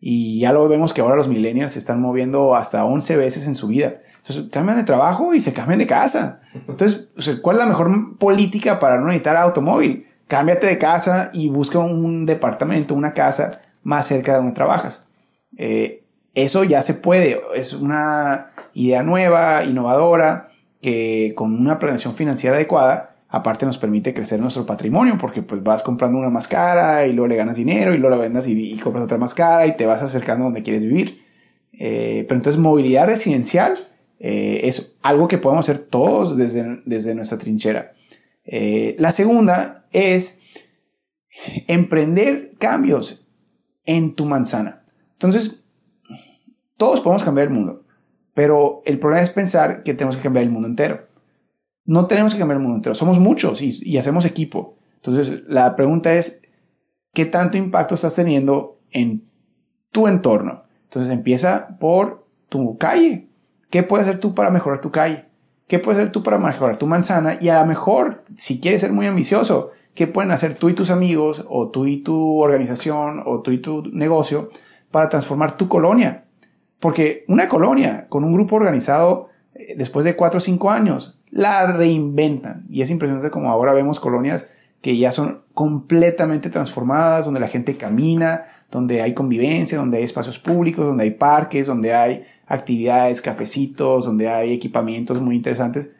Y ya lo vemos que ahora los millennials se están moviendo hasta 11 veces en su vida. Entonces, cambian de trabajo y se cambian de casa. Entonces, ¿cuál es la mejor política para no necesitar automóvil? Cámbiate de casa y busca un departamento, una casa más cerca de donde trabajas. Eh, eso ya se puede. Es una idea nueva, innovadora, que con una planeación financiera adecuada, aparte nos permite crecer nuestro patrimonio, porque pues vas comprando una más cara y luego le ganas dinero y luego la vendas y, compras otra más cara y te vas acercando a donde quieres vivir. Eh, pero entonces movilidad residencial eh, es algo que podemos hacer todos desde, desde nuestra trinchera. Eh, la segunda es emprender cambios en tu manzana. Entonces, todos podemos cambiar el mundo, pero el problema es pensar que tenemos que cambiar el mundo entero. No tenemos que cambiar el mundo entero, somos muchos y, y hacemos equipo. Entonces, la pregunta es, ¿qué tanto impacto estás teniendo en tu entorno? Entonces, empieza por tu calle, ¿Qué puedes hacer tú para mejorar tu calle? ¿Qué puedes hacer tú para mejorar tu manzana? Y a lo mejor, si quieres ser muy ambicioso, ¿qué pueden hacer tú y tus amigos, o tú y tu organización, o tú y tu negocio para transformar tu colonia? Porque una colonia con un grupo organizado eh, después de cuatro o cinco años la reinventan. Y es impresionante como ahora vemos colonias que ya son completamente transformadas, donde la gente camina, donde hay convivencia, donde hay espacios públicos, donde hay parques, donde hay actividades, cafecitos, donde hay equipamientos muy interesantes.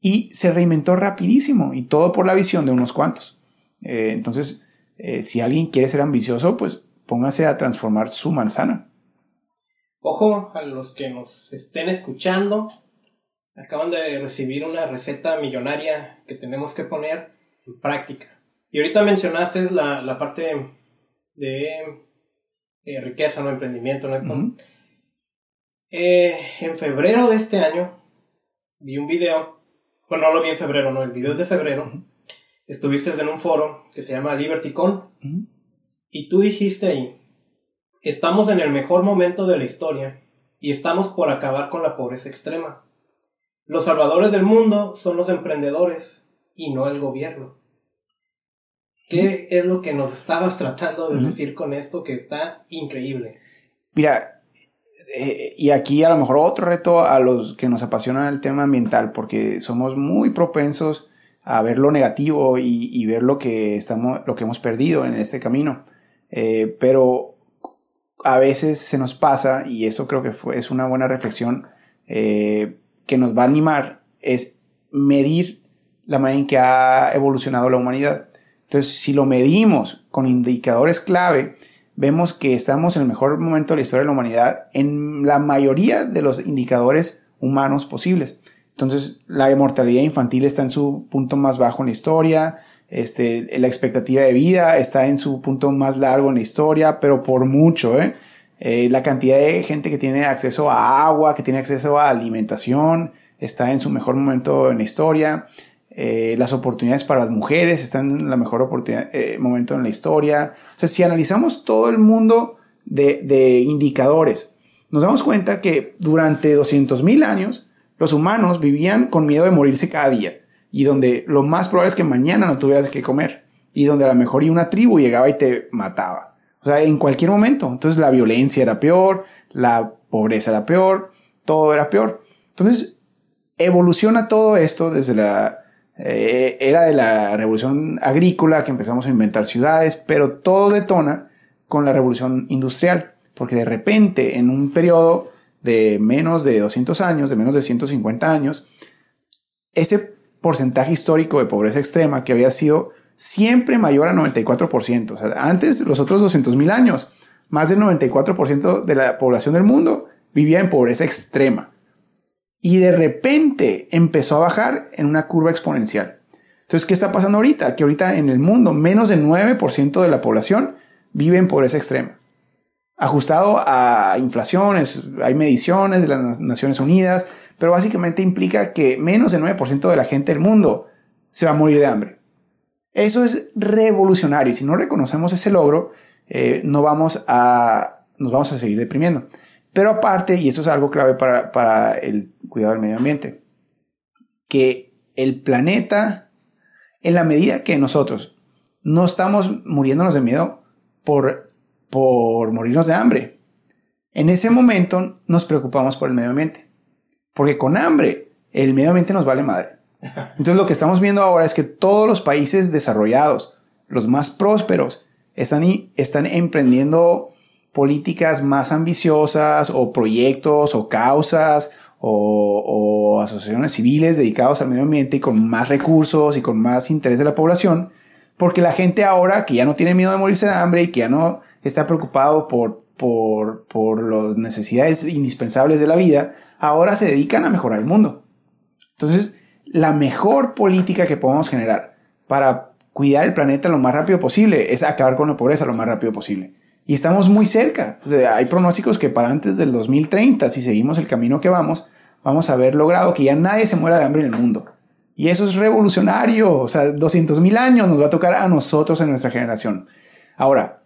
Y se reinventó rapidísimo y todo por la visión de unos cuantos. Eh, entonces, eh, si alguien quiere ser ambicioso, pues póngase a transformar su manzana. Ojo a los que nos estén escuchando. Acaban de recibir una receta millonaria que tenemos que poner en práctica. Y ahorita mencionaste la, la parte de eh, riqueza, no emprendimiento, ¿no? Eh, en febrero de este año vi un video, bueno, no lo vi en febrero, no, el video es de febrero. Estuviste en un foro que se llama LibertyCon y tú dijiste ahí, estamos en el mejor momento de la historia y estamos por acabar con la pobreza extrema. Los salvadores del mundo son los emprendedores y no el gobierno. ¿Qué es lo que nos estabas tratando de decir con esto que está increíble? Mira, eh, y aquí a lo mejor otro reto a los que nos apasiona el tema ambiental, porque somos muy propensos a ver lo negativo y, ver lo que estamos, lo que hemos perdido en este camino. Eh, pero a veces se nos pasa, y eso creo que fue, es una buena reflexión eh, que nos va a animar, es medir la manera en que ha evolucionado la humanidad. Entonces, si lo medimos con indicadores clave, vemos que estamos en el mejor momento de la historia de la humanidad en la mayoría de los indicadores humanos posibles. Entonces, la mortalidad infantil está en su punto más bajo en la historia, este, la expectativa de vida está en su punto más largo en la historia, pero por mucho, ¿eh? Eh, la cantidad de gente que tiene acceso a agua, que tiene acceso a alimentación, está en su mejor momento en la historia. Eh, las oportunidades para las mujeres están en la mejor oportunidad, eh, momento en la historia. O sea, si analizamos todo el mundo de, indicadores, nos damos cuenta que durante 200.000 años los humanos vivían con miedo de morirse cada día y donde lo más probable es que mañana no tuvieras que comer y donde a lo mejor una tribu llegaba y te mataba. O sea, en cualquier momento. Entonces la violencia era peor, la pobreza era peor, todo era peor. Entonces evoluciona todo esto desde la eh, era de la revolución agrícola que empezamos a inventar ciudades, pero todo detona con la revolución industrial, porque de repente en un periodo de menos de 200 años, de menos de 150 años, ese porcentaje histórico de pobreza extrema que había sido siempre mayor a 94%. O sea, antes, los otros 200 mil años, más del 94% de la población del mundo vivía en pobreza extrema y de repente empezó a bajar en una curva exponencial. Entonces, ¿qué está pasando ahorita? Que ahorita en el mundo menos del 9% de la población vive en pobreza extrema. Ajustado a inflaciones, hay mediciones de las Naciones Unidas, pero básicamente implica que menos del 9% de la gente del mundo se va a morir de hambre. Eso es revolucionario si no reconocemos ese logro, eh, no vamos a, nos vamos a seguir deprimiendo. Pero aparte, y eso es algo clave para, el cuidado del medio ambiente, que el planeta, en la medida que nosotros no estamos muriéndonos de miedo por, por morirnos de hambre, en ese momento nos preocupamos por el medio ambiente. Porque con hambre, el medio ambiente nos vale madre. Entonces lo que estamos viendo ahora es que todos los países desarrollados, los más prósperos, están, están emprendiendo políticas más ambiciosas o proyectos o causas o, asociaciones civiles dedicados al medio ambiente y con más recursos y con más interés de la población, porque la gente ahora que ya no tiene miedo de morirse de hambre y que ya no está preocupado por, por, por las necesidades indispensables de la vida, ahora se dedican a mejorar el mundo. Entonces, la mejor política que podemos generar para cuidar el planeta lo más rápido posible es acabar con la pobreza lo más rápido posible. Y estamos muy cerca. hay pronósticos que para antes del 2030, si seguimos el camino que vamos, vamos a haber logrado que ya nadie se muera de hambre en el mundo. Y eso es revolucionario. O sea, 200 mil años nos va a tocar a nosotros en nuestra generación. Ahora,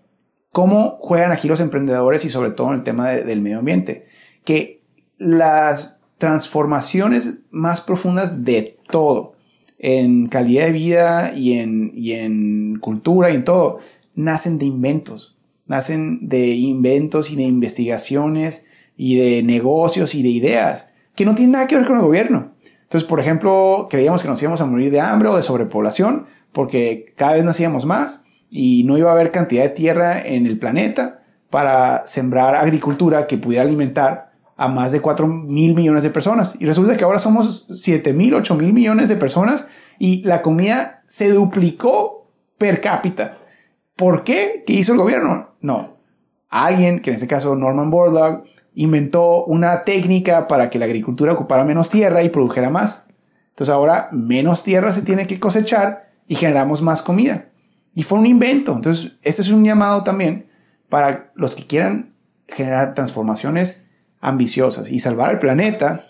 ¿cómo juegan aquí los emprendedores y sobre todo en el tema del medio ambiente? Que las transformaciones más profundas de todo, en calidad de vida y en, y en cultura y en todo, nacen de inventos, nacen de inventos y de investigaciones y de negocios y de ideas que no tienen nada que ver con el gobierno. Entonces, por ejemplo, creíamos que nos íbamos a morir de hambre o de sobrepoblación porque cada vez nacíamos más y no iba a haber cantidad de tierra en el planeta para sembrar agricultura que pudiera alimentar a más de 4 mil millones de personas. Y resulta que ahora somos 7 mil, 8 mil millones de personas y la comida se duplicó per cápita. ¿Por qué? ¿Qué hizo el gobierno? No. Alguien, que en este caso Norman Borlaug, inventó una técnica para que la agricultura ocupara menos tierra y produjera más. Entonces ahora menos tierra se tiene que cosechar y generamos más comida. Y fue un invento. Entonces, este es un llamado también para los que quieran generar transformaciones ambiciosas y salvar al planeta.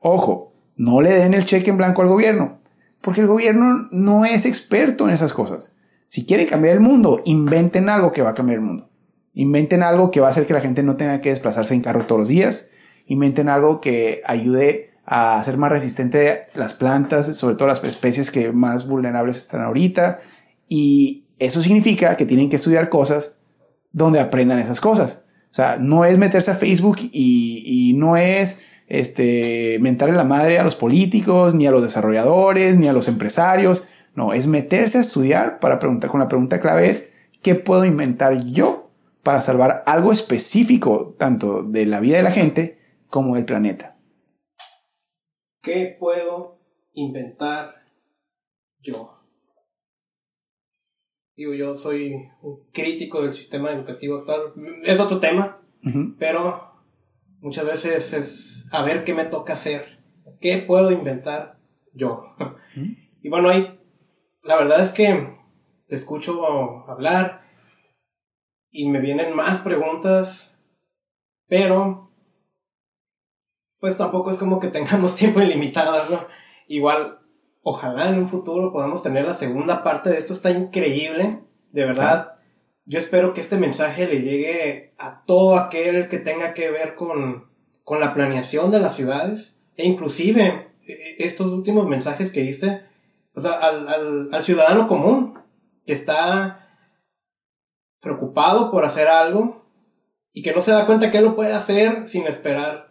Ojo, no le den el cheque en blanco al gobierno, porque el gobierno no es experto en esas cosas. Si quieren cambiar el mundo, inventen algo que va a cambiar el mundo. Inventen algo que va a hacer que la gente no tenga que desplazarse en carro todos los días. Inventen algo que ayude a hacer más resistente las plantas, sobre todo las especies que más vulnerables están ahorita. Y eso significa que tienen que estudiar cosas donde aprendan esas cosas. O sea, no es meterse a Facebook y, no es este, mentarle la madre a los políticos, ni a los desarrolladores, ni a los empresarios. No, es meterse a estudiar para preguntar, con la pregunta clave es, ¿qué puedo inventar yo para salvar algo específico tanto de la vida de la gente como del planeta. ¿Qué puedo inventar yo? Digo, yo soy un crítico del sistema educativo actual. Es otro tema, pero muchas veces es a ver qué me toca hacer. ¿Qué puedo inventar yo? Y bueno, ahí, la verdad es que te escucho hablar y me vienen más preguntas, pero pues tampoco es como que tengamos tiempo ilimitado, ¿no? Igual, ojalá en un futuro podamos tener la segunda parte de esto, está increíble, de verdad. Yo espero que este mensaje le llegue a todo aquel que tenga que ver con, con la planeación de las ciudades, e inclusive e, estos últimos mensajes que diste, o sea, al, al, al ciudadano común, que está preocupado por hacer algo y que no se da cuenta que lo puede hacer sin esperar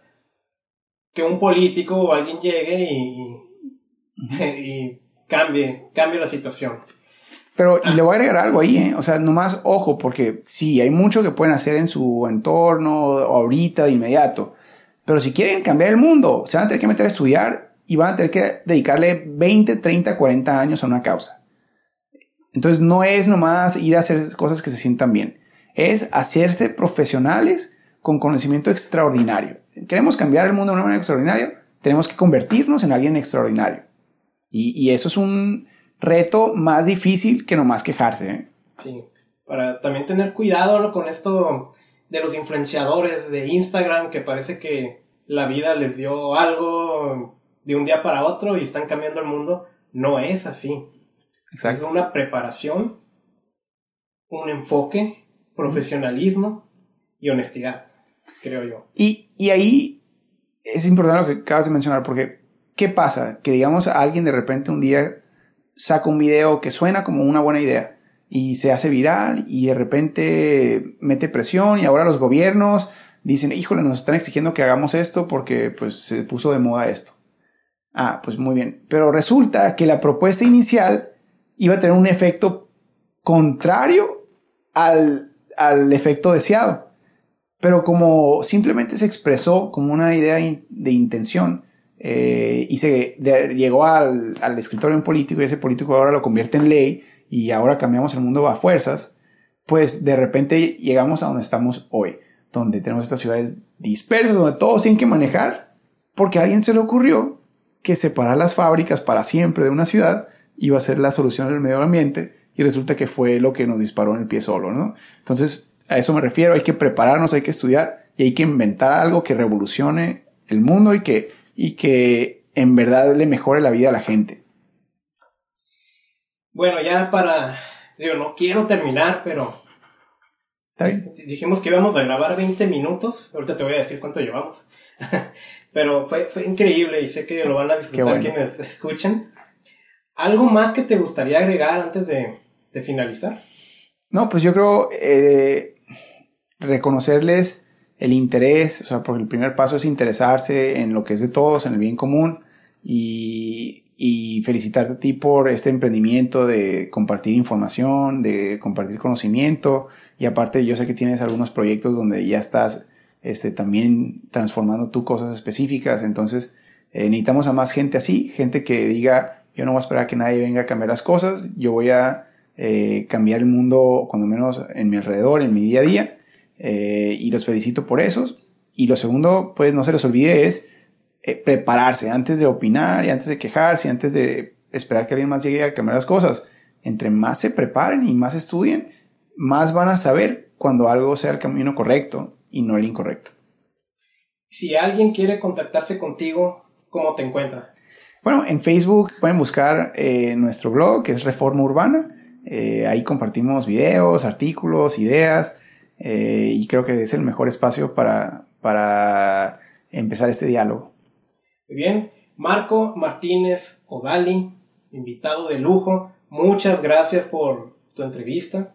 que un político o alguien llegue y, y cambie, cambie la situación. Pero y le voy a agregar algo ahí, ¿eh? o sea, nomás ojo, porque sí, hay mucho que pueden hacer en su entorno ahorita de inmediato, pero si quieren cambiar el mundo, se van a tener que meter a estudiar y van a tener que dedicarle 20, 30, 40 años a una causa. Entonces no es nomás ir a hacer cosas que se sientan bien, es hacerse profesionales con conocimiento extraordinario. Queremos cambiar el mundo de una manera extraordinaria, tenemos que convertirnos en alguien extraordinario. Y, eso es un reto más difícil que nomás quejarse. ¿eh? Sí, para también tener cuidado con esto de los influenciadores de Instagram que parece que la vida les dio algo de un día para otro y están cambiando el mundo. No es así. Es una preparación, un enfoque, profesionalismo y honestidad, creo yo. Y, y ahí es importante lo que acabas de mencionar, porque ¿qué pasa? Que digamos alguien de repente un día saca un video que suena como una buena idea y se hace viral y de repente mete presión y ahora los gobiernos dicen, híjole, nos están exigiendo que hagamos esto porque pues se puso de moda esto. Ah, pues muy bien. Pero resulta que la propuesta inicial iba a tener un efecto contrario al, al efecto deseado. Pero como simplemente se expresó como una idea de intención eh, y se llegó al, al escritorio de un político y ese político ahora lo convierte en ley y ahora cambiamos el mundo a fuerzas, pues de repente llegamos a donde estamos hoy, donde tenemos estas ciudades dispersas, donde todos tienen que manejar, porque a alguien se le ocurrió que separar las fábricas para siempre de una ciudad iba a ser la solución del medio ambiente y resulta que fue lo que nos disparó en el pie solo, ¿no? Entonces, a eso me refiero, hay que prepararnos, hay que estudiar y hay que inventar algo que revolucione el mundo y que, y que en verdad le mejore la vida a la gente. Bueno, ya para, digo, no quiero terminar, pero dijimos que íbamos a grabar 20 minutos, ahorita te voy a decir cuánto llevamos, Pero fue, fue increíble y sé que lo van a disfrutar quienes escuchen. ¿Algo más que te gustaría agregar antes de, finalizar? No, pues yo creo eh, reconocerles el interés, o sea, porque el primer paso es interesarse en lo que es de todos, en el bien común y, y felicitarte a ti por este emprendimiento de compartir información, de compartir conocimiento y aparte yo sé que tienes algunos proyectos donde ya estás este, también transformando tú cosas específicas, entonces eh, necesitamos a más gente así, gente que diga yo no voy a esperar que nadie venga a cambiar las cosas, yo voy a eh, cambiar el mundo, cuando menos en mi alrededor, en mi día a día. Eh, y los felicito por eso. Y lo segundo, pues no se les olvide, es eh, prepararse antes de opinar y antes de quejarse, antes de esperar que alguien más llegue a cambiar las cosas. Entre más se preparen y más estudien, más van a saber cuando algo sea el camino correcto y no el incorrecto. Si alguien quiere contactarse contigo, ¿cómo te encuentra? Bueno, en Facebook pueden buscar nuestro blog, que es Reforma Urbana. Eh, ahí compartimos videos, artículos, ideas eh, y creo que es el mejor espacio para, para empezar este diálogo. Muy bien, Marco Martínez Odali, invitado de lujo, muchas gracias por tu entrevista.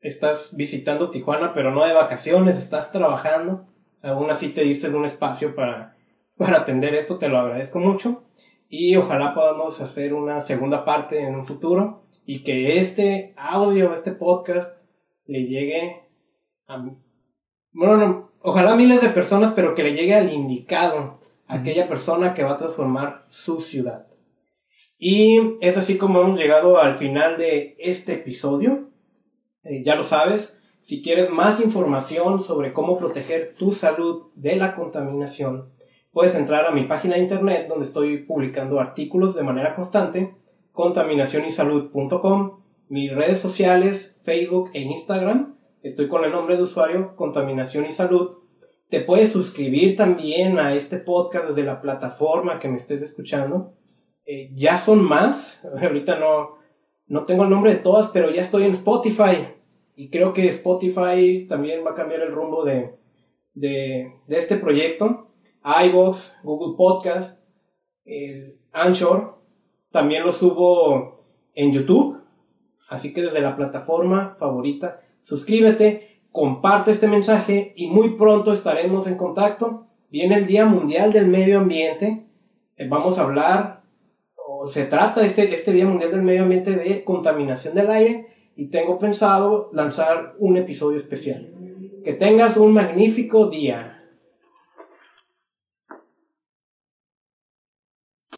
Estás visitando Tijuana, pero no de vacaciones, estás trabajando. Aún así te diste un espacio para, para atender esto, te lo agradezco mucho. Y ojalá podamos hacer una segunda parte en un futuro y que este audio, este podcast, le llegue a... Bueno, ojalá a miles de personas, pero que le llegue al indicado, a aquella persona que va a transformar su ciudad. Y es así como hemos llegado al final de este episodio. Eh, ya lo sabes, si quieres más información sobre cómo proteger tu salud de la contaminación, puedes entrar a mi página de internet donde estoy publicando artículos de manera constante contaminacionysalud.com, mis redes sociales, Facebook e Instagram. Estoy con el nombre de usuario Contaminación y Salud. Te puedes suscribir también a este podcast desde la plataforma que me estés escuchando. Eh, ya son más. Ahorita no, no tengo el nombre de todas, pero ya estoy en Spotify. Y creo que Spotify también va a cambiar el rumbo de, de, de este proyecto. iVoox, Google Podcast, el Anchor, también lo subo en YouTube. Así que desde la plataforma favorita, suscríbete, comparte este mensaje y muy pronto estaremos en contacto. Viene el Día Mundial del Medio Ambiente. Eh, vamos a hablar, o se trata este, este Día Mundial del Medio Ambiente de contaminación del aire y tengo pensado lanzar un episodio especial. Que tengas un magnífico día.